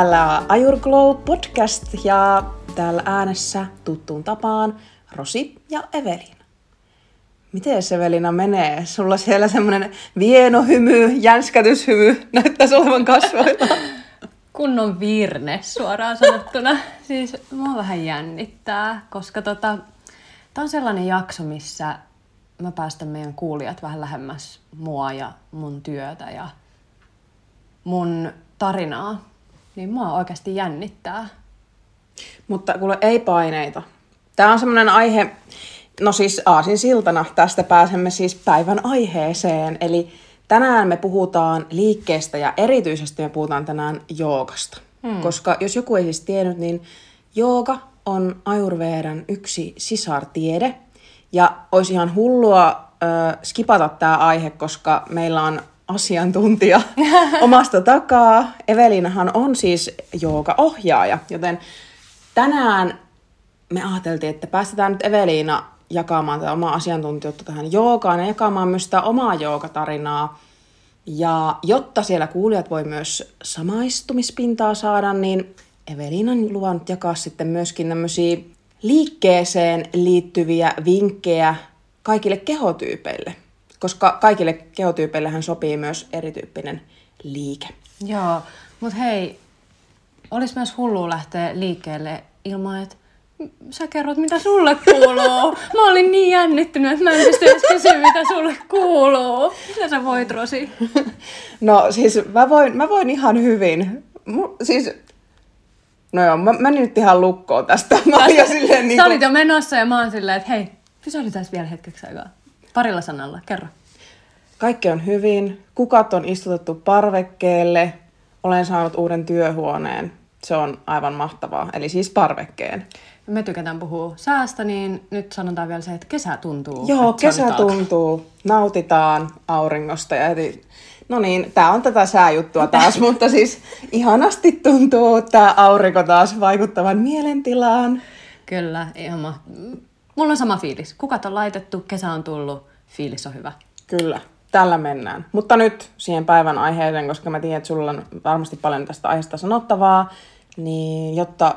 Täällä Ajurglow podcast ja täällä äänessä tuttuun tapaan Rosi ja Evelina. Miten Evelina menee? Sulla siellä semmoinen vienohymy, jänskätyshymy näyttäisi olevan kasvoilla. Kunnon virne suoraan sanottuna. Siis mua vähän jännittää, koska tota, tää on sellainen jakso, missä mä päästän meidän kuulijat vähän lähemmäs mua ja mun työtä ja mun tarinaa, niin mua oikeasti jännittää. Mutta kuule, ei paineita. Tämä on semmoinen aihe, no siis aasin siltana, tästä pääsemme siis päivän aiheeseen. Eli tänään me puhutaan liikkeestä ja erityisesti me puhutaan tänään joogasta. Hmm. Koska jos joku ei siis tiennyt, niin jooga on Ayurvedan yksi sisartiede. Ja olisi ihan hullua äh, skipata tämä aihe, koska meillä on asiantuntija omasta takaa. Evelinahan on siis jooga-ohjaaja, joten tänään me ajateltiin, että päästetään nyt Eveliina jakamaan tätä omaa asiantuntijuutta tähän joogaan ja jakamaan myös sitä omaa joogatarinaa. Ja jotta siellä kuulijat voi myös samaistumispintaa saada, niin Evelina on luvannut jakaa sitten myöskin tämmöisiä liikkeeseen liittyviä vinkkejä kaikille kehotyypeille koska kaikille kehotyypeillehän sopii myös erityyppinen liike. Joo, mutta hei, olisi myös hullu lähteä liikkeelle ilman, että sä kerrot, mitä sulle kuuluu. Mä olin niin jännittynyt, että mä en pysty edes kysyä, mitä sulle kuuluu. Mitä sä voit, Rosi? No siis mä voin, mä voin ihan hyvin. M- siis No joo, mä menin nyt ihan lukkoon tästä. Mä olin jo silleen niin kuin... Sä olit jo menossa ja mä oon silleen, että hei, pysähdytään vielä hetkeksi aikaa. Parilla sanalla, kerro. Kaikki on hyvin. Kukat on istutettu parvekkeelle. Olen saanut uuden työhuoneen. Se on aivan mahtavaa. Eli siis parvekkeen. Me tykätään puhua säästä, niin nyt sanotaan vielä se, että kesä tuntuu. Joo, kesä tuntuu. Nautitaan auringosta ja heti No niin, tämä on tätä sääjuttua taas, mutta siis ihanasti tuntuu tämä aurinko taas vaikuttavan mielentilaan. Kyllä, ihan ma- Mulla on sama fiilis. Kukat on laitettu, kesä on tullut, fiilis on hyvä. Kyllä, tällä mennään. Mutta nyt siihen päivän aiheeseen, koska mä tiedän, että sulla on varmasti paljon tästä aiheesta sanottavaa, niin jotta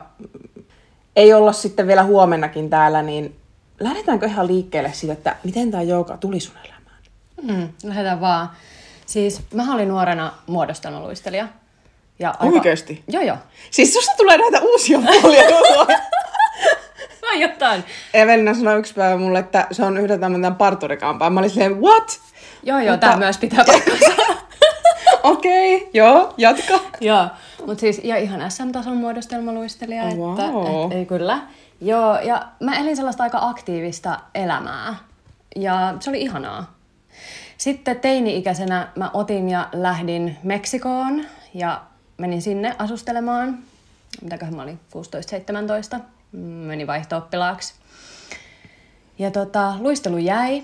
ei olla sitten vielä huomennakin täällä, niin lähdetäänkö ihan liikkeelle siitä, että miten tämä jooga tuli sun elämään? Mm, lähdetään vaan. Siis mä olin nuorena muodostelmaluistelija. Ja aika... Oikeesti? Joo, joo. Siis susta tulee näitä uusia puolia Vai jotain. Evelina sanoi yksi päivä mulle, että se on yhden tämmöinen parturikampaa. Mä olin silleen, what? Joo, joo, Mutta... tämä myös pitää paikkansa. Okei, okay, joo, jatka. joo, mutta siis ja ihan SM-tason muodostelmaluistelija, oh, wow. että, et, ei kyllä. Joo, ja mä elin sellaista aika aktiivista elämää. Ja se oli ihanaa. Sitten teini-ikäisenä mä otin ja lähdin Meksikoon ja menin sinne asustelemaan. Mitäköhän mä olin, 16-17 meni vaihto-oppilaaksi. Ja tota, luistelu jäi.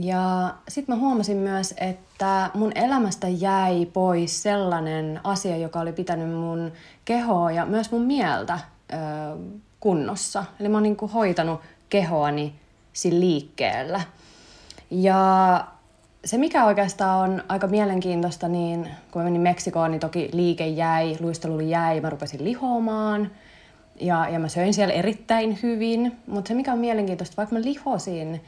Ja sitten mä huomasin myös, että mun elämästä jäi pois sellainen asia, joka oli pitänyt mun kehoa ja myös mun mieltä ö, kunnossa. Eli mä oon niinku hoitanut kehoani sillä liikkeellä. Ja se, mikä oikeastaan on aika mielenkiintoista, niin kun mä menin Meksikoon, niin toki liike jäi, luistelu jäi, mä rupesin lihomaan – ja, ja mä söin siellä erittäin hyvin, mutta se mikä on mielenkiintoista, vaikka mä lihosin,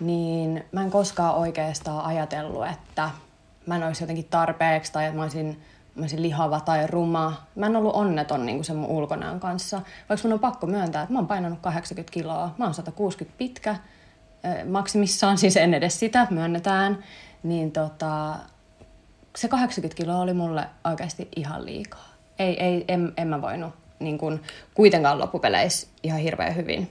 niin mä en koskaan oikeastaan ajatellut, että mä en olisi jotenkin tarpeeksi tai että mä olisin, mä olisin lihava tai ruma. Mä en ollut onneton niin kuin sen mun ulkonäön kanssa, vaikka mun on pakko myöntää, että mä oon painanut 80 kiloa, mä oon 160 pitkä, maksimissaan siis en edes sitä, myönnetään, niin tota, se 80 kiloa oli mulle oikeasti ihan liikaa. Ei, ei, en, en mä voinut niin kuin, kuitenkaan loppupeleissä ihan hirveän hyvin.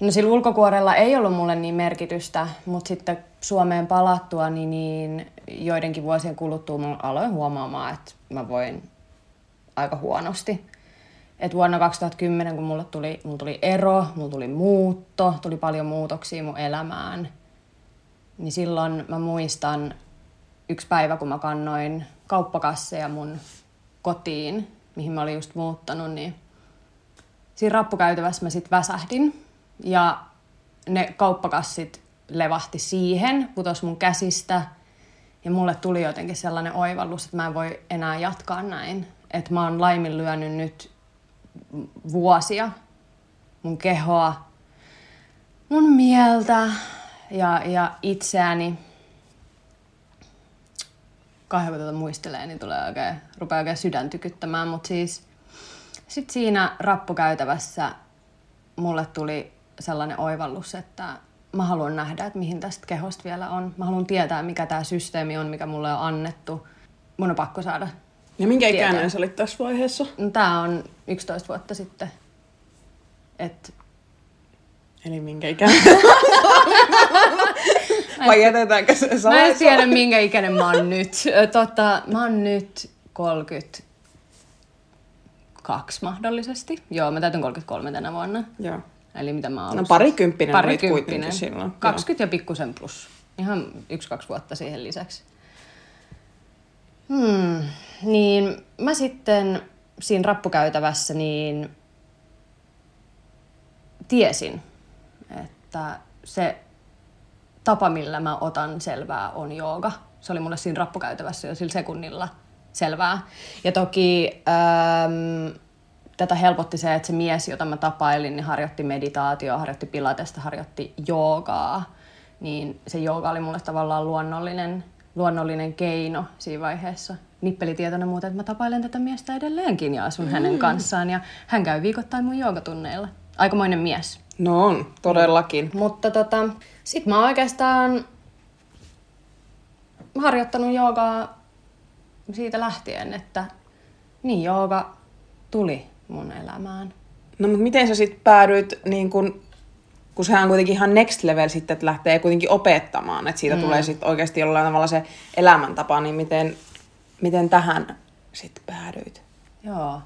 No sillä ulkokuorella ei ollut mulle niin merkitystä, mutta sitten Suomeen palattua niin, niin joidenkin vuosien kuluttua mä aloin huomaamaan, että mä voin aika huonosti. Et vuonna 2010, kun mulle tuli, mulle tuli ero, mulle tuli muutto, tuli paljon muutoksia mun elämään, niin silloin mä muistan yksi päivä, kun mä kannoin kauppakasseja mun kotiin mihin mä olin just muuttanut, niin siinä rappukäytävässä mä sitten väsähdin ja ne kauppakassit levahti siihen, putos mun käsistä Ja mulle tuli jotenkin sellainen oivallus, että mä en voi enää jatkaa näin. Että mä oon laiminlyönyt nyt vuosia mun kehoa, mun mieltä ja, ja itseäni. Kahden kun tätä muistelee, niin tulee oikein, rupeaa oikein sydän tykyttämään. Mutta siis sit siinä rappukäytävässä mulle tuli sellainen oivallus, että mä haluan nähdä, että mihin tästä kehosta vielä on. Mä haluan tietää, mikä tämä systeemi on, mikä mulle on annettu. Mun on pakko saada Ja minkä Tietää. ikäinen sä olit tässä vaiheessa? No, tää on 11 vuotta sitten. Et Eli minkä ikäinen? Vai jätetäänkö se mä en tiedä, minkä ikäinen mä oon nyt. Tota, mä oon nyt 32 mahdollisesti. Joo, mä täytän 33 tänä vuonna. Joo. Eli mitä mä oon No parikymppinen olit Parikymppinen. kuitenkin silloin. 20 ja pikkusen plus. Ihan yksi-kaksi vuotta siihen lisäksi. Hmm. Niin mä sitten siinä rappukäytävässä niin tiesin, että se tapa, millä mä otan selvää, on jooga. Se oli mulle siinä rappukäytävässä jo sillä sekunnilla selvää. Ja toki äm, tätä helpotti se, että se mies, jota mä tapailin, niin harjoitti meditaatio, harjoitti pilatesta, harjoitti joogaa. Niin se jooga oli mulle tavallaan luonnollinen, luonnollinen keino siinä vaiheessa. Nippelitietoinen muuten, että mä tapailen tätä miestä edelleenkin ja asun mm. hänen kanssaan. Ja hän käy viikoittain mun joogatunneilla. Aikamoinen mies. No on, todellakin. Mutta tota, sit mä oon oikeastaan harjoittanut joogaa siitä lähtien, että niin jooga tuli mun elämään. No mutta miten sä sitten päädyit, niin kun, kun sehän on kuitenkin ihan next level sitten, että lähtee kuitenkin opettamaan, että siitä mm. tulee sitten oikeasti jollain tavalla se elämäntapa, niin miten, miten tähän sitten päädyit? Joo.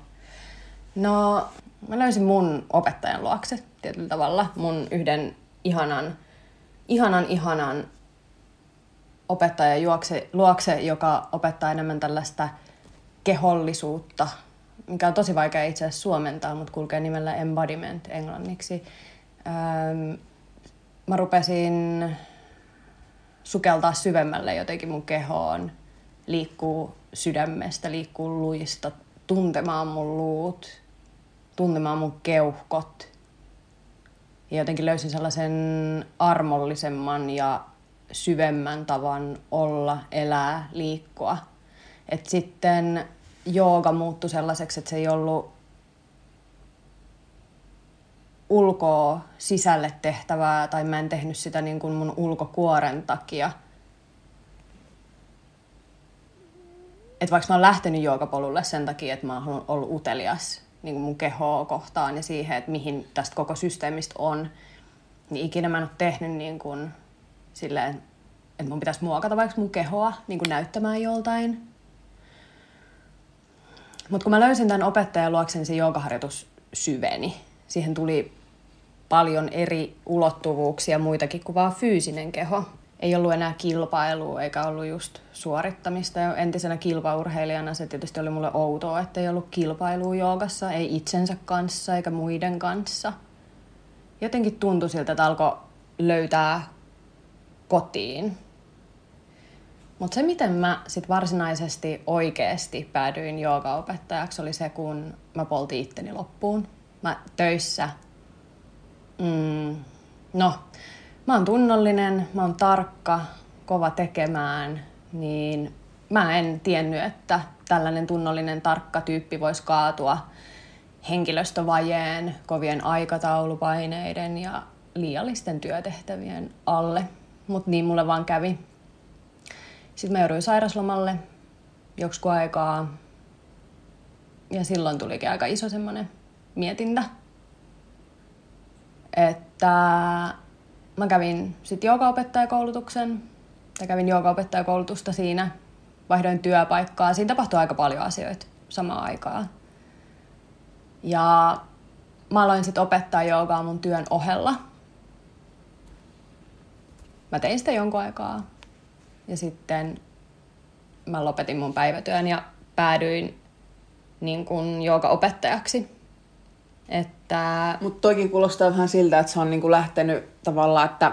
No, mä löysin mun opettajan luokse tietyllä tavalla. Mun yhden ihanan, ihanan, ihanan opettajan juokse, luokse, joka opettaa enemmän tällaista kehollisuutta, mikä on tosi vaikea itse asiassa suomentaa, mutta kulkee nimellä embodiment englanniksi. Ähm, mä rupesin sukeltaa syvemmälle jotenkin mun kehoon, liikkuu sydämestä, liikkuu luista, tuntemaan mun luut, tuntemaan mun keuhkot. Ja jotenkin löysin sellaisen armollisemman ja syvemmän tavan olla, elää, liikkua. Et sitten jooga muuttui sellaiseksi, että se ei ollut ulkoa sisälle tehtävää, tai mä en tehnyt sitä niin kuin mun ulkokuoren takia. Että vaikka mä oon lähtenyt joogapolulle sen takia, että mä oon ollut utelias niin kuin mun kehoa kohtaan ja siihen, että mihin tästä koko systeemistä on, niin ikinä mä en ole tehnyt niin kuin silleen, että mun pitäisi muokata vaikka mun kehoa niin kuin näyttämään joltain. Mutta kun mä löysin tämän opettajan luokse, niin se joogaharjoitus syveni. Siihen tuli paljon eri ulottuvuuksia, muitakin kuin vaan fyysinen keho. Ei ollut enää kilpailua eikä ollut just suorittamista. Ja entisenä kilpaurheilijana se tietysti oli mulle outoa, että ei ollut kilpailua joogassa, ei itsensä kanssa eikä muiden kanssa. Jotenkin tuntui siltä, että alkoi löytää kotiin. Mutta se, miten mä sit varsinaisesti oikeasti päädyin joogaopettajaksi, oli se, kun mä poltin itteni loppuun. Mä töissä, mm, no, mä oon tunnollinen, mä oon tarkka, kova tekemään, niin mä en tiennyt, että tällainen tunnollinen tarkka tyyppi voisi kaatua henkilöstövajeen, kovien aikataulupaineiden ja liiallisten työtehtävien alle. Mutta niin mulle vaan kävi. Sitten mä jouduin sairaslomalle joksiku aikaa. Ja silloin tulikin aika iso semmoinen mietintä. Että mä kävin sitten joogaopettajakoulutuksen. Tai kävin joogaopettajakoulutusta siinä. Vaihdoin työpaikkaa. Siinä tapahtui aika paljon asioita samaan aikaan. Ja mä aloin sitten opettaa joogaa mun työn ohella. Mä tein sitä jonkun aikaa. Ja sitten mä lopetin mun päivätyön ja päädyin niin kuin joogaopettajaksi. Että Mutta toikin kuulostaa vähän siltä, että se on niinku lähtenyt tavallaan, että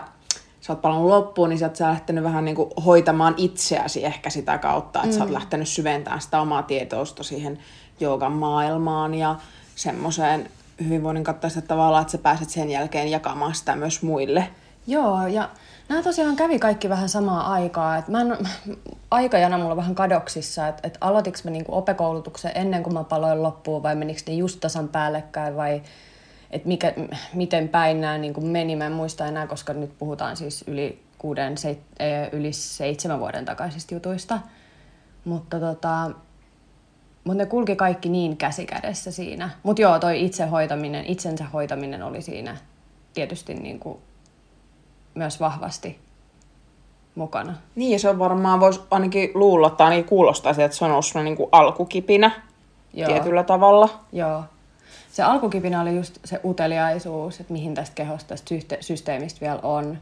sä oot palannut loppuun, niin sä oot sä lähtenyt vähän niin kuin hoitamaan itseäsi ehkä sitä kautta, että mm. sä oot lähtenyt syventämään sitä omaa tietoista siihen joogan maailmaan ja semmoiseen hyvinvoinnin kattaista tavalla, että sä pääset sen jälkeen jakamaan sitä myös muille. Joo, ja nämä tosiaan kävi kaikki vähän samaa aikaa. Et mä en, aikajana mulla vähän kadoksissa, että et aloitiks mä niinku opekoulutuksen ennen kuin mä paloin loppuun vai menikö ne just tasan päällekkäin vai että mikä, miten päin nämä niin meni. Mä en muista enää, koska nyt puhutaan siis yli, kuuden, seit, yli seitsemän vuoden takaisista jutuista. Mutta tota, mutta ne kulki kaikki niin käsikädessä siinä. Mutta joo, toi itse hoitaminen, itsensä hoitaminen oli siinä tietysti niin kuin myös vahvasti mukana. Niin, ja se on varmaan, voisi ainakin luulla, tai ainakin kuulostaa että se on ollut niin kuin alkukipinä joo. tietyllä tavalla. Joo. Se alkukipinä oli just se uteliaisuus, että mihin tästä kehosta, tästä systeemistä vielä on.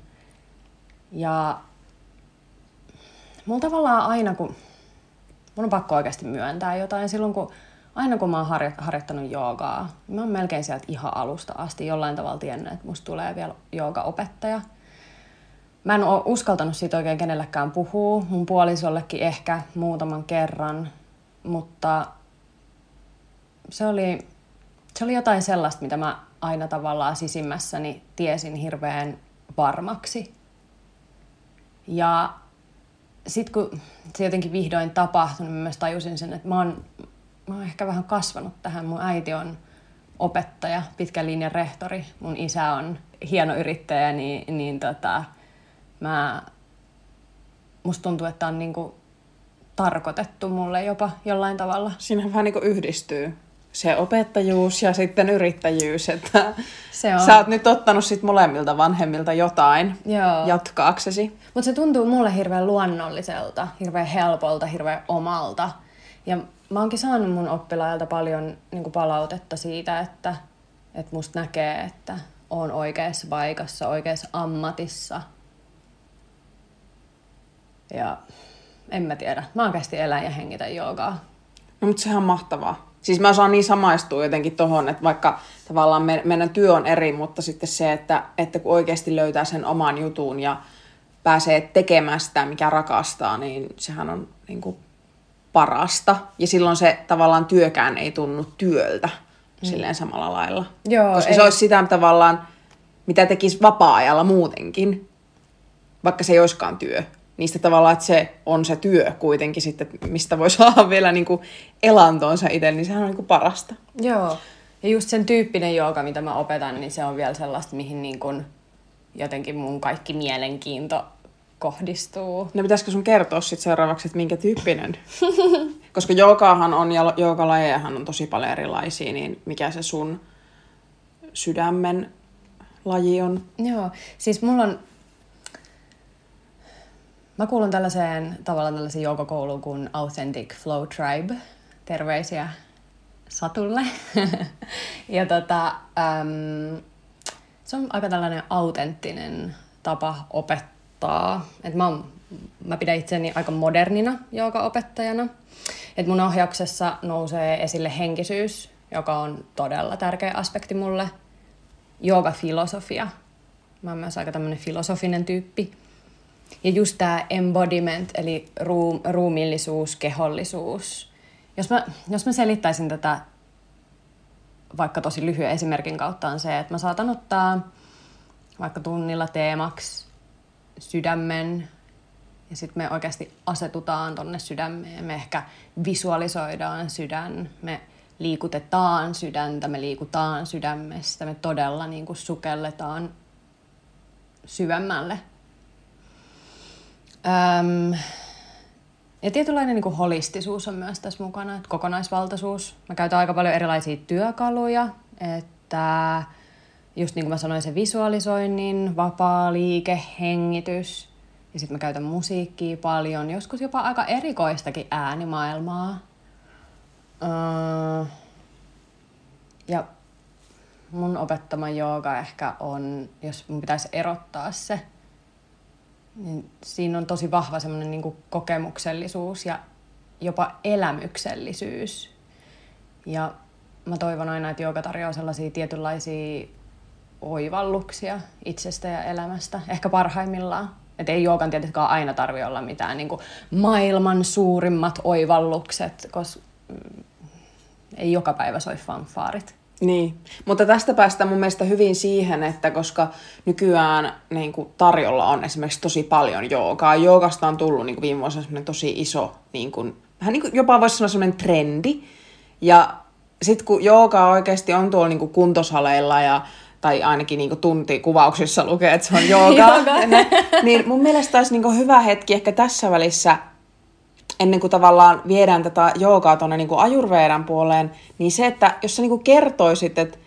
Ja mulla tavallaan aina, kun mun on pakko oikeasti myöntää jotain, silloin kun aina kun mä oon harjoittanut joogaa, mä oon melkein sieltä ihan alusta asti jollain tavalla tiennyt, että musta tulee vielä joogaopettaja. Mä en ole uskaltanut siitä oikein kenellekään puhua, mun puolisollekin ehkä muutaman kerran, mutta se oli, se oli jotain sellaista, mitä mä aina tavallaan sisimmässäni tiesin hirveän varmaksi. Ja sitten kun se jotenkin vihdoin tapahtui, niin mä myös tajusin sen, että mä oon, mä oon ehkä vähän kasvanut tähän. Mun äiti on opettaja, pitkän linjan rehtori. Mun isä on hieno yrittäjä, niin, niin tota, mä, musta tuntuu, että on niinku tarkoitettu mulle jopa jollain tavalla. Siinä vähän niin yhdistyy se opettajuus ja sitten yrittäjyys, että se on. sä oot nyt ottanut sit molemmilta vanhemmilta jotain Joo. jatkaaksesi. Mutta se tuntuu mulle hirveän luonnolliselta, hirveän helpolta, hirveän omalta. Ja mä oonkin saanut mun oppilailta paljon niin palautetta siitä, että, että musta näkee, että on oikeassa paikassa, oikeassa ammatissa. Ja en mä tiedä. Mä oikeasti elän ja hengitän joogaa. No, mutta sehän on mahtavaa. Siis mä saan niin samaistua jotenkin tohon, että vaikka tavallaan me, meidän työ on eri, mutta sitten se, että, että kun oikeasti löytää sen oman jutun ja pääsee tekemään sitä, mikä rakastaa, niin sehän on niin kuin parasta. Ja silloin se tavallaan työkään ei tunnu työltä mm. silleen samalla lailla. Joo, Koska ei. se olisi sitä tavallaan, mitä tekisi vapaa-ajalla muutenkin, vaikka se ei olisikaan työ niistä tavallaan, että se on se työ kuitenkin sitten, mistä voi saada vielä niin kuin elantonsa itse, niin sehän on niin kuin parasta. Joo. Ja just sen tyyppinen jooga, mitä mä opetan, niin se on vielä sellaista, mihin niin kuin jotenkin mun kaikki mielenkiinto kohdistuu. No pitäisikö sun kertoa sitten seuraavaksi, että minkä tyyppinen? Koska joogaahan on ja joogalajejahan on tosi paljon erilaisia, niin mikä se sun sydämen laji on? Joo, siis mulla on Mä kuulun tällaiseen tavallaan tällaiseen joukokouluun kuin Authentic Flow Tribe. Terveisiä Satulle. ja tota, äm, se on aika tällainen autenttinen tapa opettaa. Et mä, oon, mä pidän itseni aika modernina opettajana. Et mun ohjauksessa nousee esille henkisyys, joka on todella tärkeä aspekti mulle. Jooga-filosofia. Mä oon myös aika tämmöinen filosofinen tyyppi ja just tämä embodiment, eli ruu, ruumillisuus, kehollisuus. Jos mä, jos mä selittäisin tätä vaikka tosi lyhyen esimerkin kautta on se, että mä saatan ottaa vaikka tunnilla teemaksi sydämen ja sitten me oikeasti asetutaan tonne sydämeen. Me ehkä visualisoidaan sydän, me liikutetaan sydäntä, me liikutaan sydämestä, me todella niin kuin sukelletaan syvemmälle Öm, ja tietynlainen niin kuin holistisuus on myös tässä mukana, että kokonaisvaltaisuus. Mä käytän aika paljon erilaisia työkaluja, että just niin kuin mä sanoin, se visualisoinnin, vapaa liike, hengitys. Ja sitten mä käytän musiikkia paljon, joskus jopa aika erikoistakin äänimaailmaa. Öö, ja mun opettama jooga ehkä on, jos mun pitäisi erottaa se, niin siinä on tosi vahva semmoinen niin kokemuksellisuus ja jopa elämyksellisyys. Ja mä toivon aina, että jooga tarjoaa sellaisia tietynlaisia oivalluksia itsestä ja elämästä, ehkä parhaimmillaan. Että ei joogan tietenkään aina tarvi olla mitään niin kuin maailman suurimmat oivallukset, koska mm, ei joka päivä soi fanfaarit. Niin, mutta tästä päästään mun mielestä hyvin siihen, että koska nykyään niin kuin tarjolla on esimerkiksi tosi paljon joogaa. Joogasta on tullut niin kuin viime vuosina tosi iso, niin kuin, vähän niin kuin jopa voisi sanoa semmoinen trendi. Ja sitten kun jooga oikeasti on tuolla niin kuin kuntosaleilla ja tai ainakin niin tuntikuvauksissa lukee, että se on jooga, niin mun mielestä olisi niin hyvä hetki ehkä tässä välissä ennen kuin tavallaan viedään tätä joogaa tuonne niin ajurveedan puoleen, niin se, että jos sä niin kertoisit, että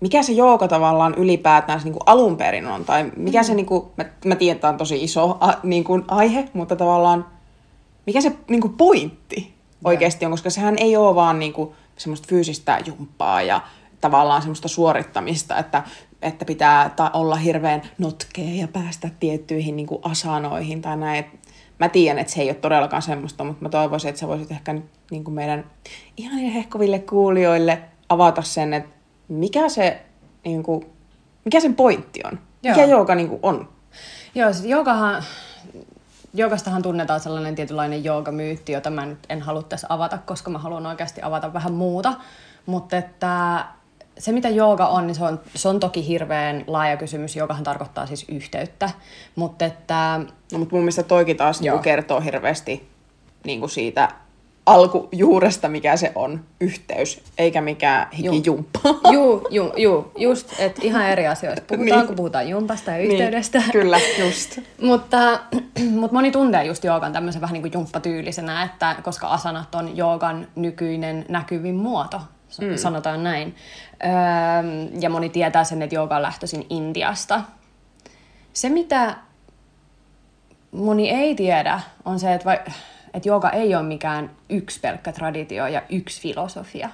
mikä se jooga tavallaan ylipäätään niin kuin alun perin on, tai mikä mm. se, niin kuin, mä, mä tiedän, että on tosi iso a, niin kuin aihe, mutta tavallaan mikä se niin kuin pointti oikeasti on, koska sehän ei ole vaan niin kuin, semmoista fyysistä jumppaa ja tavallaan semmoista suorittamista, että, että pitää ta- olla hirveän notkea ja päästä tiettyihin niin kuin asanoihin tai näin mä tiedän, että se ei ole todellakaan semmoista, mutta mä toivoisin, että sä voisit ehkä nyt niin kuin meidän ihan hehkoville kuulijoille avata sen, että mikä se, niin kuin, mikä sen pointti on. Joo. Mikä jooga niin kuin on? Joo, siis joogahan, joogastahan tunnetaan sellainen tietynlainen joogamyytti, jota mä nyt en halua tässä avata, koska mä haluan oikeasti avata vähän muuta. Mutta että se, mitä jooga on, niin se on, se on toki hirveän laaja kysymys. Joogahan tarkoittaa siis yhteyttä, mutta että... No, mutta mun mielestä toikin taas niin kertoo hirveästi niin kuin siitä alkujuuresta, mikä se on, yhteys, eikä mikään hikijumppa. Juu, juu, juu, just, että ihan eri asioista puhutaan, niin. kun puhutaan jumpasta ja niin, yhteydestä. Niin, kyllä, just. mutta, mutta moni tuntee just joogan tämmöisen vähän niin kuin jumppatyylisenä, että koska asanat on joogan nykyinen näkyvin muoto, mm. sanotaan näin. Öö, ja moni tietää sen, että jooga on lähtöisin Intiasta. Se, mitä moni ei tiedä, on se, että, vai, että jooga ei ole mikään yksi pelkkä traditio ja yksi filosofia.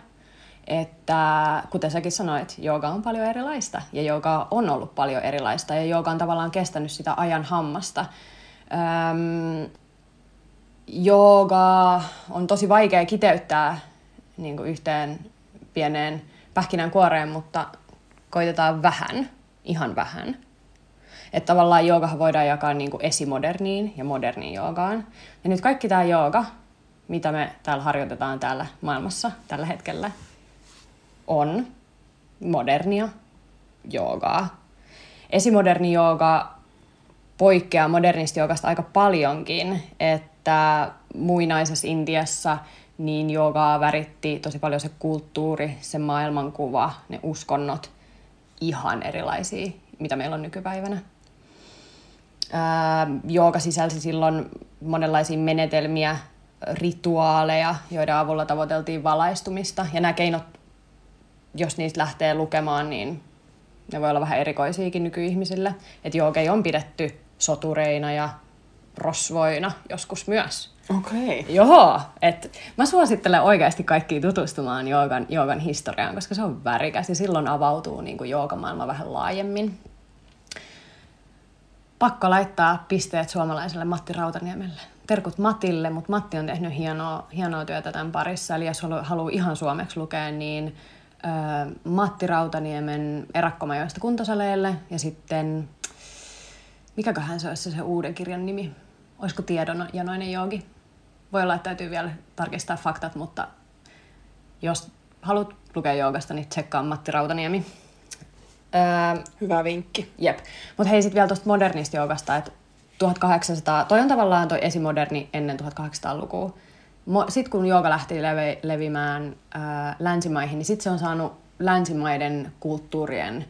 Että kuten säkin sanoit, jooga on paljon erilaista ja jooga on ollut paljon erilaista ja jooga on tavallaan kestänyt sitä ajan hammasta. Öm, jooga on tosi vaikea kiteyttää niin kuin yhteen pieneen pähkinän kuoreen, mutta koitetaan vähän, ihan vähän. Että tavallaan joogahan voidaan jakaa niin kuin esimoderniin ja moderniin joogaan. Ja nyt kaikki tämä jooga, mitä me täällä harjoitetaan täällä maailmassa tällä hetkellä, on modernia joogaa. Esimoderni jooga poikkeaa modernista joogasta aika paljonkin, että muinaisessa Intiassa – niin joogaa väritti tosi paljon se kulttuuri, se maailmankuva, ne uskonnot ihan erilaisia, mitä meillä on nykypäivänä. Ää, jooga sisälsi silloin monenlaisia menetelmiä, rituaaleja, joiden avulla tavoiteltiin valaistumista. Ja nämä keinot, jos niistä lähtee lukemaan, niin ne voi olla vähän erikoisiakin nykyihmisille. Että joogei on pidetty sotureina ja rosvoina joskus myös. Okei. Okay. Joo, että mä suosittelen oikeasti kaikki tutustumaan joogan, joogan historiaan, koska se on värikäs ja silloin avautuu niin kuin joogamaailma vähän laajemmin. Pakko laittaa pisteet suomalaiselle Matti Rautaniemelle. Terkut Matille, mutta Matti on tehnyt hienoa, hienoa työtä tämän parissa. Eli jos haluaa ihan suomeksi lukea, niin ö, Matti Rautaniemen Erakkomajoista kuntosaleille ja sitten, mikäköhän se olisi se uuden kirjan nimi? Olisiko tiedon janoinen joogi? Voi olla, että täytyy vielä tarkistaa faktat, mutta jos haluat lukea joogasta, niin tsekkaa Matti Rautaniemi. Öö, Hyvä vinkki. Jep. Mutta hei sitten vielä tuosta modernista joogasta, että 1800, toi on tavallaan toi esimoderni ennen 1800-lukua. Sitten kun jooga lähti levi, levimään ää, länsimaihin, niin sitten se on saanut länsimaiden kulttuurien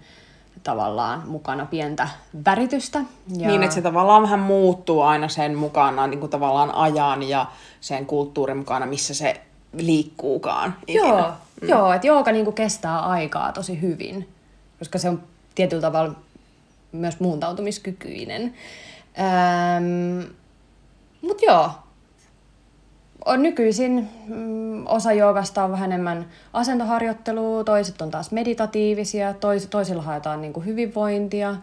tavallaan mukana pientä väritystä. Ja... Niin, että se tavallaan vähän muuttuu aina sen mukana, niin kuin tavallaan ajan ja sen kulttuurin mukana, missä se liikkuukaan. Ikinä. Joo, mm. joo että jooga niin kuin kestää aikaa tosi hyvin, koska se on tietyllä tavalla myös muuntautumiskykyinen. Ähm, Mutta joo, nykyisin mm, osa joogasta on vähän enemmän asentoharjoittelua, toiset on taas meditatiivisia, tois, toisilla haetaan niin kuin hyvinvointia.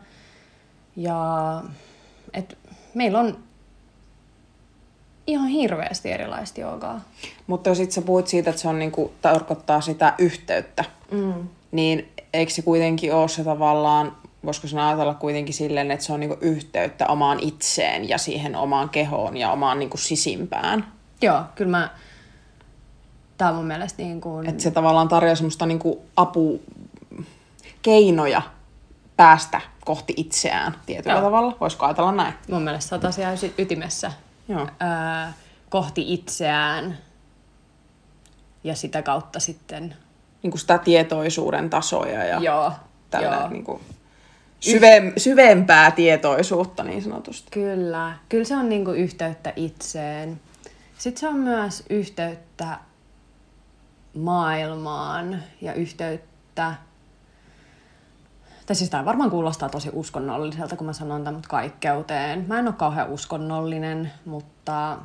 Ja et meillä on ihan hirveästi erilaista joogaa. Mutta sitten sä puhuit siitä, että se on niinku, tarkoittaa sitä yhteyttä, mm. niin eikö se kuitenkin ole se tavallaan, voisiko sen ajatella kuitenkin silleen, että se on niinku yhteyttä omaan itseen ja siihen omaan kehoon ja omaan niinku sisimpään. Joo, kyllä mä... Tää on mun mielestä niin kuin... Että se tavallaan tarjoaa semmoista niinku apu, keinoja päästä kohti itseään tietyllä Joo. tavalla. Voisiko ajatella näin? Mun mielestä sä oot asiaa ytimessä. Joo. Öö, kohti itseään ja sitä kautta sitten... Niinku sitä tietoisuuden tasoja ja Joo, tällä joo. niinku syve, syvempää tietoisuutta niin sanotusti. Kyllä. Kyllä se on niinku yhteyttä itseen. Sitten se on myös yhteyttä maailmaan ja yhteyttä... Tai siis tämä varmaan kuulostaa tosi uskonnolliselta, kun mä sanon tämän, kaikkeuteen. Mä en ole kauhean uskonnollinen, mutta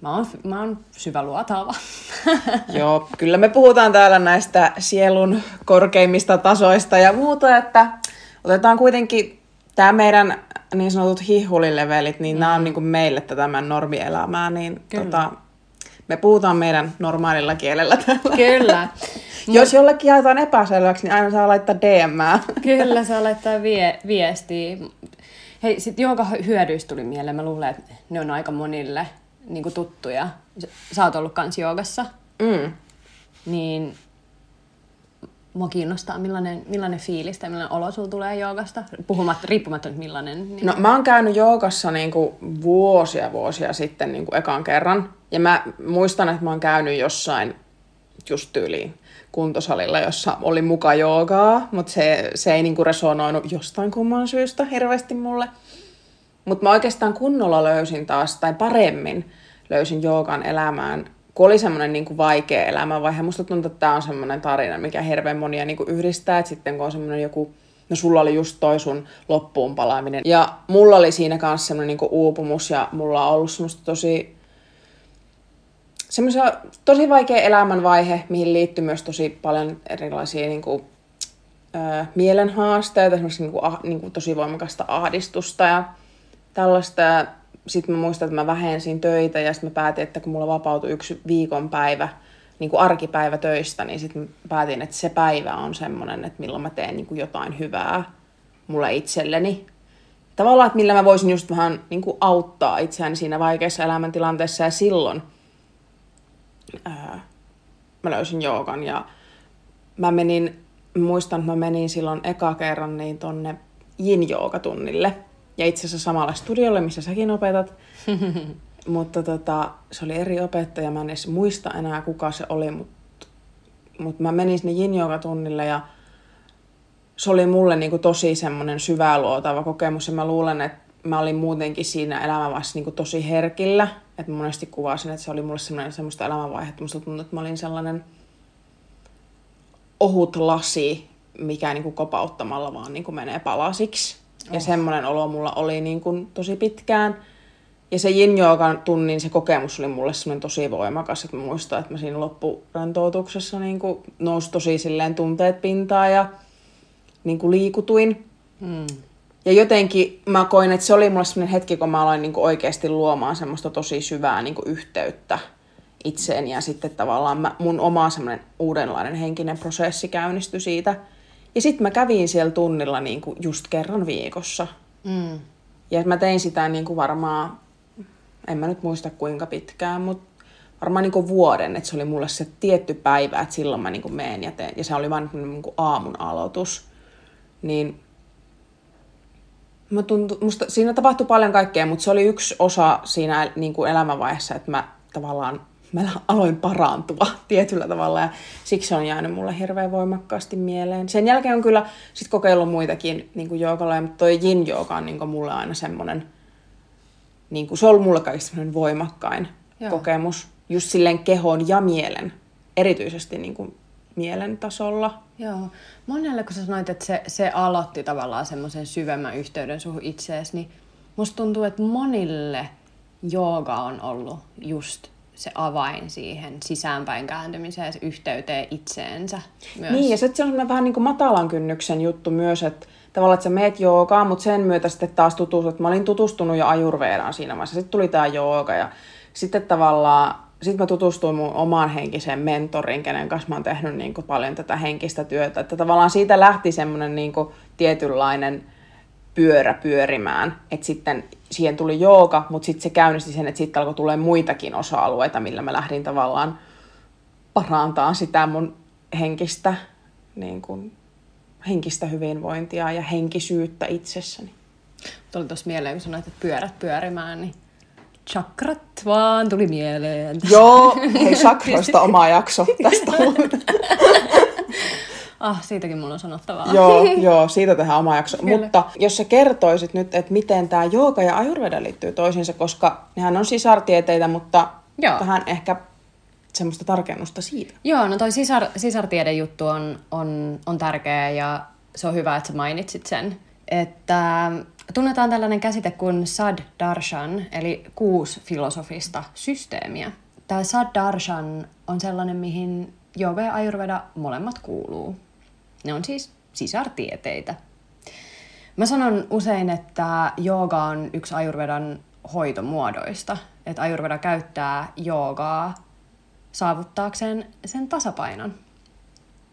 mä oon, mä oon syväluotaava. Joo, kyllä me puhutaan täällä näistä sielun korkeimmista tasoista ja muuta, että otetaan kuitenkin tämä meidän niin sanotut hihulilevelit, niin mm. nämä on niin kuin meille tätä meidän normielämää, niin Kyllä. tota, me puhutaan meidän normaalilla kielellä täällä. Kyllä. Jos jollekin jaetaan epäselväksi, niin aina saa laittaa DM. Kyllä, saa laittaa vie, viestiä. Hei, sit jonka hyödyistä tuli mieleen. Mä luulen, että ne on aika monille niin tuttuja. Sä oot ollut kans joogassa, Mm. niin mua kiinnostaa, millainen, millainen fiilis tai millainen olo sulla tulee joogasta. Puhumatta, riippumatta nyt millainen. Niin... No mä oon käynyt joogassa niinku vuosia vuosia sitten niinku ekan kerran. Ja mä muistan, että mä oon käynyt jossain just tyyliin kuntosalilla, jossa oli muka joogaa, mutta se, se ei niinku resonoinut jostain kumman syystä hirveästi mulle. Mutta mä oikeastaan kunnolla löysin taas, tai paremmin löysin joogan elämään, kun oli semmoinen niinku vaikea elämänvaihe. Musta tuntuu, että tämä on semmoinen tarina, mikä hirveän monia niinku yhdistää, että sitten kun on semmoinen joku, no sulla oli just toi sun loppuun palaaminen. Ja mulla oli siinä kanssa semmoinen niinku uupumus, ja mulla on ollut semmoista tosi semmoisia tosi vaikea elämänvaihe, mihin liittyy myös tosi paljon erilaisia niin kuin, ö, mielenhaasteita, esimerkiksi niin kuin, ah, niin kuin tosi voimakasta ahdistusta ja tällaista. Sitten mä muistan, että mä vähensin töitä ja sitten mä päätin, että kun mulla vapautui yksi viikonpäivä, niin kuin arkipäivä töistä, niin sitten päätin, että se päivä on semmoinen, että milloin mä teen niin kuin jotain hyvää mulle itselleni. Tavallaan, että millä mä voisin just vähän niin kuin auttaa itseäni siinä vaikeassa elämäntilanteessa ja silloin ää, mä löysin joogan ja mä menin, muistan, että mä menin silloin eka kerran niin tonne yin tunnille ja itse asiassa samalle studiolle, missä säkin opetat. mutta tota, se oli eri opettaja, mä en edes muista enää kuka se oli, mutta mut mä menin sinne yin tunnille ja se oli mulle niinku tosi semmoinen syvää luotava kokemus ja mä luulen, että mä olin muutenkin siinä elämänvaiheessa niinku tosi herkillä. Että monesti kuvasin, että se oli mulle semmoinen semmoista elämänvaihetta, musta tuntui, että mä olin sellainen ohut lasi, mikä niinku kopauttamalla vaan niinku menee palasiksi. Ja semmoinen olo mulla oli niinku tosi pitkään. Ja se yin tunnin se kokemus oli mulle semmoinen tosi voimakas, että muistan, että mä siinä loppurentoutuksessa niinku nousi tosi silleen tunteet pintaan ja niinku liikutuin. Mm. Ja jotenkin mä koin, että se oli mulle semmoinen hetki, kun mä aloin niinku oikeasti luomaan semmoista tosi syvää niinku yhteyttä itseeni. Ja sitten tavallaan mä, mun oma semmoinen uudenlainen henkinen prosessi käynnistyi siitä. Ja sitten mä kävin siellä tunnilla niinku just kerran viikossa. Mm. Ja mä tein sitä niinku varmaan, en mä nyt muista kuinka pitkään, mutta varmaan niinku vuoden, että se oli mulle se tietty päivä, että silloin mä niinku meen ja teen. Ja se oli vain niinku aamun aloitus. Niin Mä tuntu, musta, siinä tapahtui paljon kaikkea, mutta se oli yksi osa siinä niin kuin elämänvaiheessa, että mä tavallaan mä aloin parantua tietyllä tavalla ja siksi se on jäänyt mulle hirveän voimakkaasti mieleen. Sen jälkeen on kyllä sit kokeillut muitakin niin kuin joogalla, mutta toi yin jooga on niin mulle aina semmoinen, niin kuin, se on ollut mulle kaikista semmoinen voimakkain Joo. kokemus. Just silleen kehon ja mielen, erityisesti niin kuin mielen tasolla. Joo. Monelle, kun sä sanoit, että se, se aloitti tavallaan semmoisen syvemmän yhteyden suhun itseesi, niin musta tuntuu, että monille jooga on ollut just se avain siihen sisäänpäin kääntymiseen, se yhteyteen itseensä myös. Niin, ja sitten se on vähän niin kuin matalan kynnyksen juttu myös, että tavallaan, että sä meet joogaan, mutta sen myötä sitten taas tutustut. Mä olin tutustunut jo ajurveedaan siinä vaiheessa. Sitten tuli tämä jooga ja sitten tavallaan sitten mä tutustuin mun omaan henkiseen mentoriin, kenen kanssa mä oon tehnyt niin kuin paljon tätä henkistä työtä. Että tavallaan siitä lähti semmoinen niin kuin tietynlainen pyörä pyörimään. Että sitten siihen tuli jooga, mutta sitten se käynnisti sen, että sitten alkoi tulee muitakin osa-alueita, millä mä lähdin tavallaan parantaa sitä mun henkistä, niin kuin, henkistä hyvinvointia ja henkisyyttä itsessäni. Tuli tuossa mieleen, kun sanoit, että pyörät pyörimään, niin chakrat vaan tuli mieleen. Joo, hei chakroista oma jakso tästä Ah, siitäkin mulla on sanottavaa. joo, joo, siitä tehdään oma jakso. Kyllä. Mutta jos sä kertoisit nyt, että miten tämä jooga ja ayurveda liittyy toisiinsa, koska nehän on sisartieteitä, mutta joo. tähän ehkä semmoista tarkennusta siitä. Joo, no toi sisar, sisartiedejuttu on, on, on tärkeä ja se on hyvä, että sä mainitsit sen. Että tunnetaan tällainen käsite kuin Sad Darshan, eli kuusi filosofista systeemiä. Tämä Sad Darshan on sellainen, mihin Jooga ja Ayurveda molemmat kuuluu. Ne on siis sisartieteitä. Mä sanon usein, että jooga on yksi Ayurvedan hoitomuodoista. Että Ayurveda käyttää joogaa saavuttaakseen sen tasapainon.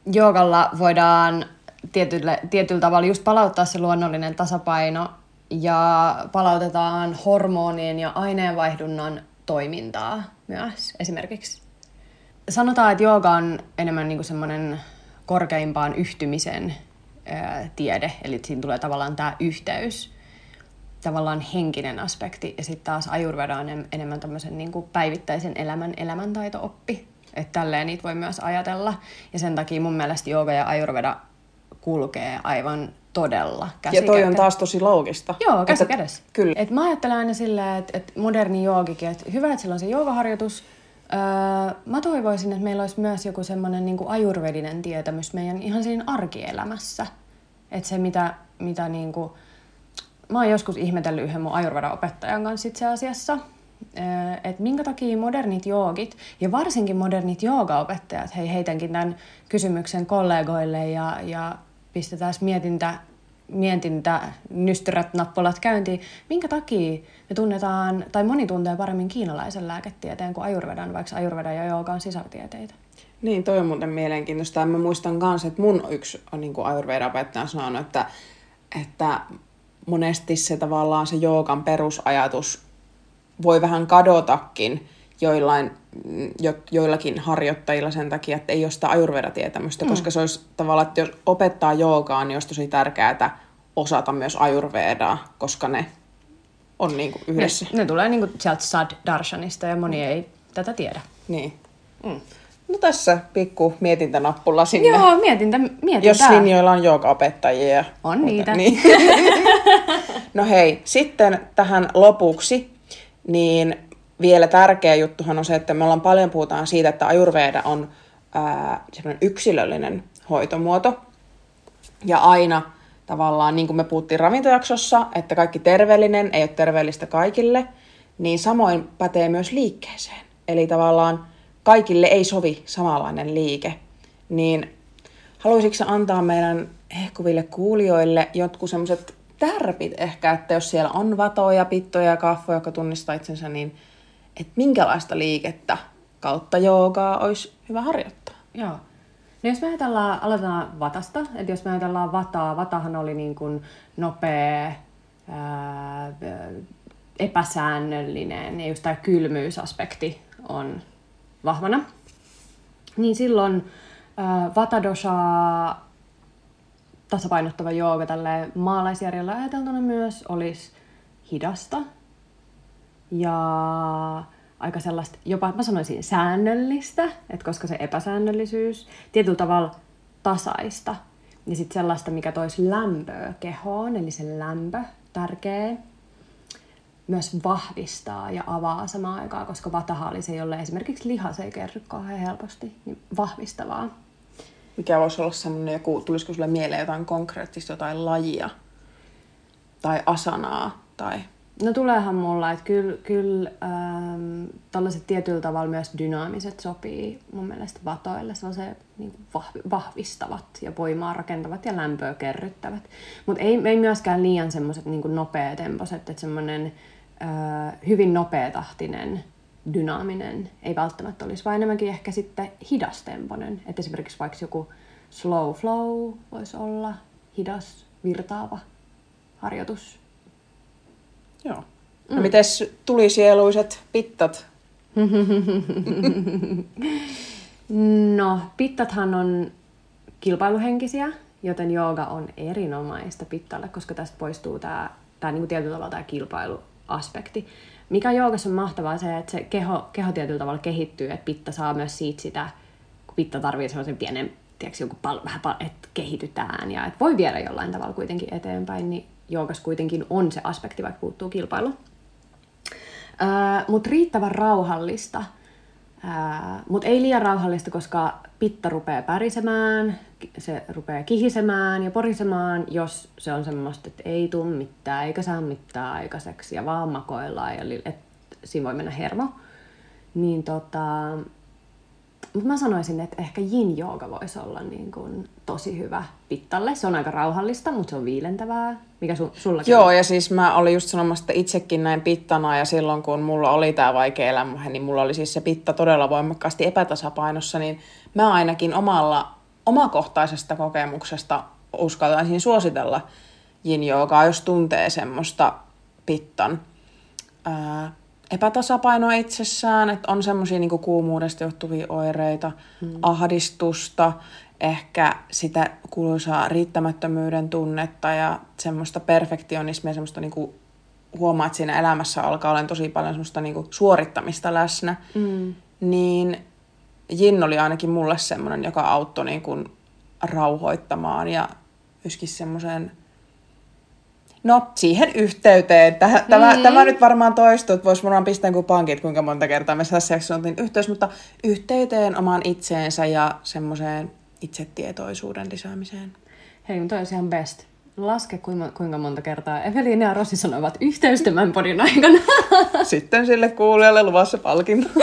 Joogalla voidaan tietyllä, tietyllä tavalla just palauttaa se luonnollinen tasapaino ja palautetaan hormonien ja aineenvaihdunnan toimintaa myös esimerkiksi. Sanotaan, että jooga on enemmän niin semmoinen korkeimpaan yhtymisen ää, tiede, eli siinä tulee tavallaan tämä yhteys, tavallaan henkinen aspekti, ja sitten taas ajurveda on enemmän tämmöisen niin kuin päivittäisen elämän elämäntaito-oppi. Että tälleen niitä voi myös ajatella. Ja sen takia mun mielestä jooga ja ajurveda kulkee aivan todella käsi Ja toi on taas tosi loogista. Joo, käsi kädessä. Kyllä. Et mä ajattelen aina silleen, että et moderni joogikin, että hyvä, että sillä on se joogaharjoitus, Öö, mä toivoisin, että meillä olisi myös joku semmoinen niin ajurvedinen tietämys meidän ihan siinä arkielämässä. Että se, mitä, mitä niin kuin, mä oon joskus ihmetellyt yhden mun ajurveda-opettajan kanssa itse asiassa, että minkä takia modernit joogit ja varsinkin modernit joogaopettajat, hei heitänkin tämän kysymyksen kollegoille ja, ja pistetään mietintä mietintä, nystyrät, nappulat käyntiin. Minkä takia me tunnetaan, tai moni tuntee paremmin kiinalaisen lääketieteen kuin ajurvedan, vaikka ajurveda ja jooga on sisartieteitä? Niin, toi on muuten mielenkiintoista. Mä muistan myös, että mun yksi niin Ayurveda-opettaja on sanonut, että, että monesti se tavallaan se joogan perusajatus voi vähän kadotakin joillain, jo, joillakin harjoittajilla sen takia, että ei ole sitä ajurveda-tietämystä, mm. koska se olisi tavallaan, että jos opettaa joogaa, niin olisi tosi tärkeää osata myös ajurvedaa, koska ne on niin kuin yhdessä. Ne, ne tulee niin kuin sieltä Sad Darshanista ja moni ei tätä tiedä. Niin. Mm. No tässä pikku mietintänappula sinne. Joo, mietintä, mietintä. Jos linjoilla on joogaopettajia. On mutta, niitä. Niin. no hei, sitten tähän lopuksi, niin vielä tärkeä juttuhan on se, että me ollaan paljon puhutaan siitä, että ajurveeda on ää, yksilöllinen hoitomuoto. Ja aina tavallaan, niin kuin me puhuttiin ravintojaksossa, että kaikki terveellinen ei ole terveellistä kaikille, niin samoin pätee myös liikkeeseen. Eli tavallaan kaikille ei sovi samanlainen liike. Niin haluaisitko antaa meidän hehkuville kuulijoille jotkut semmoiset tärpit ehkä, että jos siellä on vatoja, pittoja ja kaffoja, jotka tunnistaa itsensä, niin että minkälaista liikettä kautta joogaa olisi hyvä harjoittaa. Joo. No jos me ajatellaan, aloitetaan vatasta, että jos me ajatellaan vataa, vatahan oli niin kuin nopea, ää, epäsäännöllinen ja just tämä kylmyysaspekti on vahvana, niin silloin ää, vatadosha tasapainottava jooga tälle maalaisjärjellä ajateltuna myös olisi hidasta. Ja aika sellaista, jopa mä sanoisin säännöllistä, että koska se epäsäännöllisyys, tietyllä tavalla tasaista. Ja sitten sellaista, mikä toisi lämpöä kehoon, eli se lämpö, tärkeä, myös vahvistaa ja avaa samaan aikaan, koska se, jolle esimerkiksi lihas ei kerry kauhean helposti, niin vahvistavaa. Mikä voisi olla semmoinen joku, tulisiko sulle mieleen jotain konkreettista, jotain lajia tai asanaa tai No tuleehan mulla, että kyllä, kyllä ähm, tällaiset tietyllä tavalla myös dynaamiset sopii mun mielestä vatoille, se niin vahvistavat ja voimaa rakentavat ja lämpöä kerryttävät. Mutta ei, ei myöskään liian semmoiset niin nopeatempoiset, että semmoinen äh, hyvin nopeatahtinen dynaaminen, ei välttämättä olisi, vaan enemmänkin ehkä sitten hidastemponen. Että esimerkiksi vaikka joku slow flow voisi olla hidas, virtaava harjoitus. Joo. No mm. mites tulisieluiset pittat? no, pittathan on kilpailuhenkisiä, joten jooga on erinomaista pittalle, koska tästä poistuu tämä, tämä niin tietyllä tavalla tämä kilpailuaspekti. Mikä joogassa on mahtavaa se, että se keho, keho tietyllä tavalla kehittyy, että pitta saa myös siitä sitä, kun pitta tarvitsee sellaisen pienen, tiedätkö, joku pal, vähän pal, että kehitytään ja että voi viedä jollain tavalla kuitenkin eteenpäin, niin joogas kuitenkin on se aspekti, vaikka puuttuu kilpailu. Mutta riittävän rauhallista. Mutta ei liian rauhallista, koska pitta rupeaa pärisemään, se rupeaa kihisemään ja porisemaan, jos se on semmoista, että ei tuu mitään, eikä saa mitään aikaiseksi ja vaan makoillaan et, siinä voi mennä hermo. Niin tota, mutta mä sanoisin, että ehkä yin jooga voisi olla niin kuin tosi hyvä pittalle. Se on aika rauhallista, mutta se on viilentävää. Mikä su- sullakin Joo, on? ja siis mä olin just sanomassa, että itsekin näin pittana, ja silloin kun mulla oli tämä vaikea elämä, niin mulla oli siis se pitta todella voimakkaasti epätasapainossa, niin mä ainakin omalla, omakohtaisesta kokemuksesta uskaltaisin suositella yin joogaa, jos tuntee semmoista pittan ää, epätasapainoa itsessään, että on semmoisia niin kuumuudesta johtuvia oireita, hmm. ahdistusta, ehkä sitä kuuluisaa riittämättömyyden tunnetta ja semmoista perfektionismia, semmoista niin kuin huomaa, että siinä elämässä alkaa olla tosi paljon semmoista niin kuin suorittamista läsnä, mm. niin Jin oli ainakin mulle semmoinen, joka auttoi niin kuin rauhoittamaan ja myöskin semmoiseen No, siihen yhteyteen. Tämä, mm-hmm. tämä, tämä nyt varmaan toistuu, että voisi varmaan pistää kuin pankit, kuinka monta kertaa me tässä sanottiin yhteys, mutta yhteyteen omaan itseensä ja semmoiseen itsetietoisuuden lisäämiseen. Hei, mutta olisi ihan best. Laske kuinka, kuinka monta kertaa Evelina ja Rossi sanoivat yhteys tämän podin aikana. Sitten sille kuulijalle luvassa palkinto.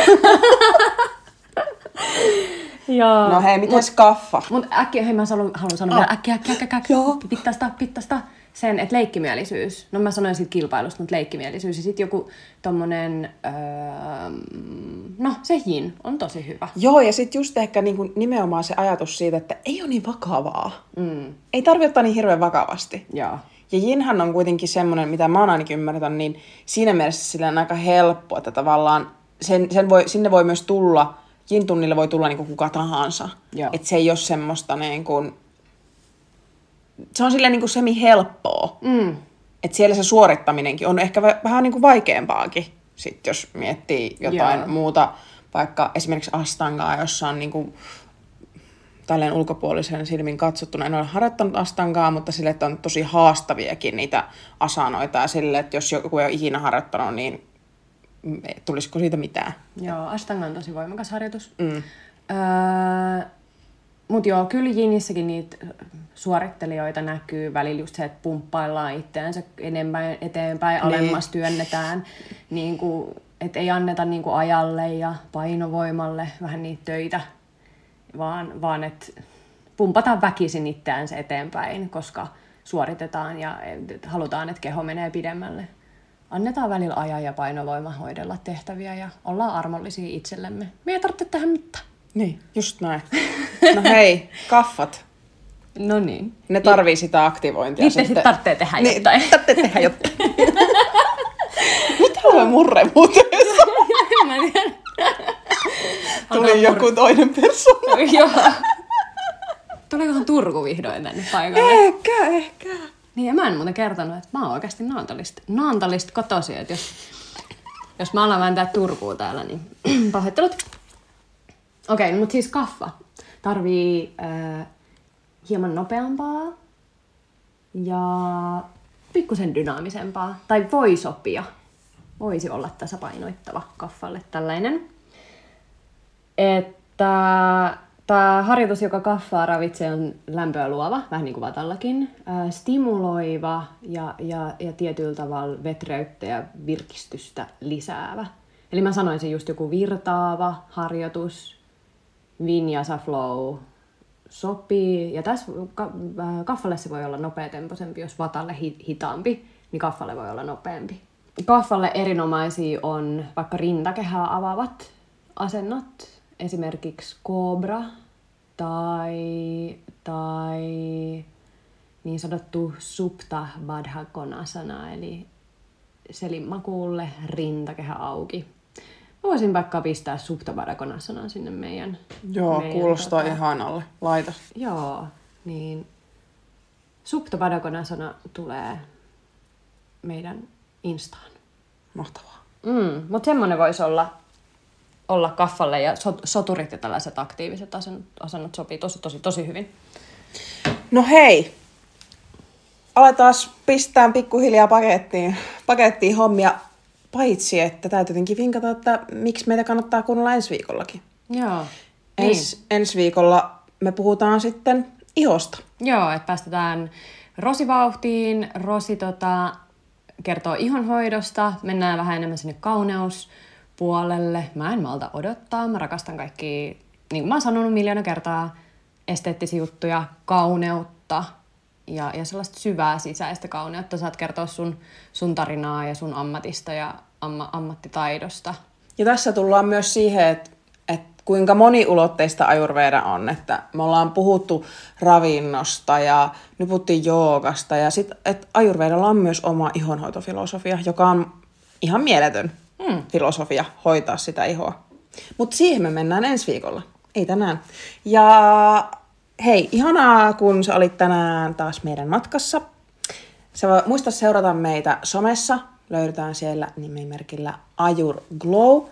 Joo. No hei, miten kaffa? Mutta äkkiä, hei mä haluan, haluan sanoa oh. äkkiä, äkkiä, äkkiä, äkkiä. Joo. Pittasta, pittasta sen, että leikkimielisyys, no mä sanoin siitä kilpailusta, mutta leikkimielisyys ja sitten joku tommonen, öö, no se jin on tosi hyvä. Joo, ja sitten just ehkä niinku nimenomaan se ajatus siitä, että ei ole niin vakavaa. Mm. Ei tarvitse ottaa niin hirveän vakavasti. Joo. Ja jinhan on kuitenkin semmoinen, mitä mä oon ainakin ymmärtänyt, niin siinä mielessä sillä on aika helppo, että tavallaan sen, sen voi, sinne voi myös tulla, jin-tunnille voi tulla niin kuin kuka tahansa. Että se ei ole semmoista niin kuin, se on silleen niin kuin semi-helppoa. Mm. Että siellä se suorittaminenkin on ehkä vähän niin kuin vaikeampaakin, sit jos miettii jotain Joo. muuta, vaikka esimerkiksi astangaa, jossa on niin kuin, tälleen ulkopuolisen silmin katsottuna. En ole harjoittanut astangaa, mutta sille, että on tosi haastaviakin niitä asanoita ja sille, että jos joku ei ole ikinä harjoittanut, niin tulisiko siitä mitään? Joo, astanga on tosi voimakas harjoitus. Mm. Öö, mutta joo, kyllä Jinissäkin niitä suorittelijoita näkyy välillä just se, että pumppaillaan itseänsä enemmän eteenpäin, niin. alemmas työnnetään, niin kuin, että ei anneta niin kuin ajalle ja painovoimalle vähän niitä töitä, vaan, vaan että pumpataan väkisin itseänsä eteenpäin, koska suoritetaan ja halutaan, että keho menee pidemmälle. Annetaan välillä ajan ja painovoima hoidella tehtäviä ja ollaan armollisia itsellemme. Me ei tarvitse tehdä mitään. Niin, just näin. No hei, kaffat. No niin. Ne tarvii sitä aktivointia. Niitä sitten tarvitsee tehdä niin, jotain. Tarvitsee tehdä jotain. Mitä on murre muuten? Tuli joku murre. toinen persona. Joo. Tulikohan Turku vihdoin tänne paikalle? Ehkä, ehkä. Niin, ja mä en muuten kertonut, että mä oon oikeasti Naantalista, Naantalista kotoisin, että jos, jos mä alan vääntää Turkuun täällä, niin pahoittelut. Okei, okay, no, mutta siis kaffa tarvii äh, hieman nopeampaa ja pikkusen dynaamisempaa. Tai voi sopia. Voisi olla tasapainoittava kaffalle tällainen. Että tämä harjoitus, joka kaffaa ravitsee, on lämpöä luova, vähän niin kuin vatallakin, äh, stimuloiva ja, ja, ja tietyllä tavalla vetreyttä ja virkistystä lisäävä. Eli mä sanoisin just joku virtaava harjoitus, Vinyasa Flow sopii. Ja tässä äh, kaffalle se voi olla nopeatempoisempi, jos vatalle hitaampi, niin kaffalle voi olla nopeampi. Kaffalle erinomaisia on vaikka rintakehää avaavat asennot, esimerkiksi Cobra tai, tai niin sanottu Supta Badha Konasana, eli selimmakuulle rintakehä auki. Voisin vaikka pistää Konasana sinne meidän... Joo, meidän, kuulostaa tota- ihanalle. Laita. Joo, niin Supta Badha Konasana tulee meidän Instaan. Mahtavaa. Mm, mutta semmoinen voisi olla, olla kaffalle ja sot, soturit ja tällaiset aktiiviset asennot, asennot sopii tosi, tosi, tosi hyvin. No hei, aletaan pistää pikkuhiljaa pakettiin, pakettiin hommia, paitsi että täytyy jotenkin vinkata, että miksi meitä kannattaa kuunnella ensi viikollakin. Joo. Ens, niin. Ensi viikolla me puhutaan sitten ihosta. Joo, että päästetään Rosi-vauhtiin. Rosi tota, kertoo ihonhoidosta. Mennään vähän enemmän sinne kauneuspuolelle. Mä en malta odottaa. Mä rakastan kaikki, niin kuin mä oon sanonut miljoona kertaa, esteettisiä juttuja, kauneutta ja, ja sellaista syvää sisäistä kauneutta. Saat kertoa sun, sun tarinaa ja sun ammatista ja amma, ammattitaidosta. Ja tässä tullaan myös siihen, että, että kuinka moniulotteista ajurveeda on. Että me ollaan puhuttu ravinnosta ja nyt puhuttiin joogasta ja sitten, että ajurveedalla on myös oma ihonhoitofilosofia, joka on ihan mieletön mm. filosofia hoitaa sitä ihoa. Mutta siihen me mennään ensi viikolla, ei tänään. Ja hei, ihanaa kun sä olit tänään taas meidän matkassa. Sä voi muista seurata meitä somessa. Löydetään siellä nimimerkillä Ajur Glow.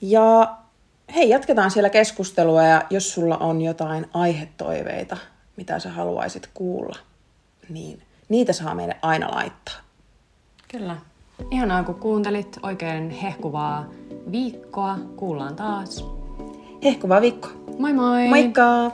Ja hei, jatketaan siellä keskustelua ja jos sulla on jotain aihetoiveita, mitä sä haluaisit kuulla, niin niitä saa meille aina laittaa. Kyllä. Ihanaa, kun kuuntelit. Oikein hehkuvaa viikkoa. Kuullaan taas. Hehkuva viikko. Moi moi! Moikka!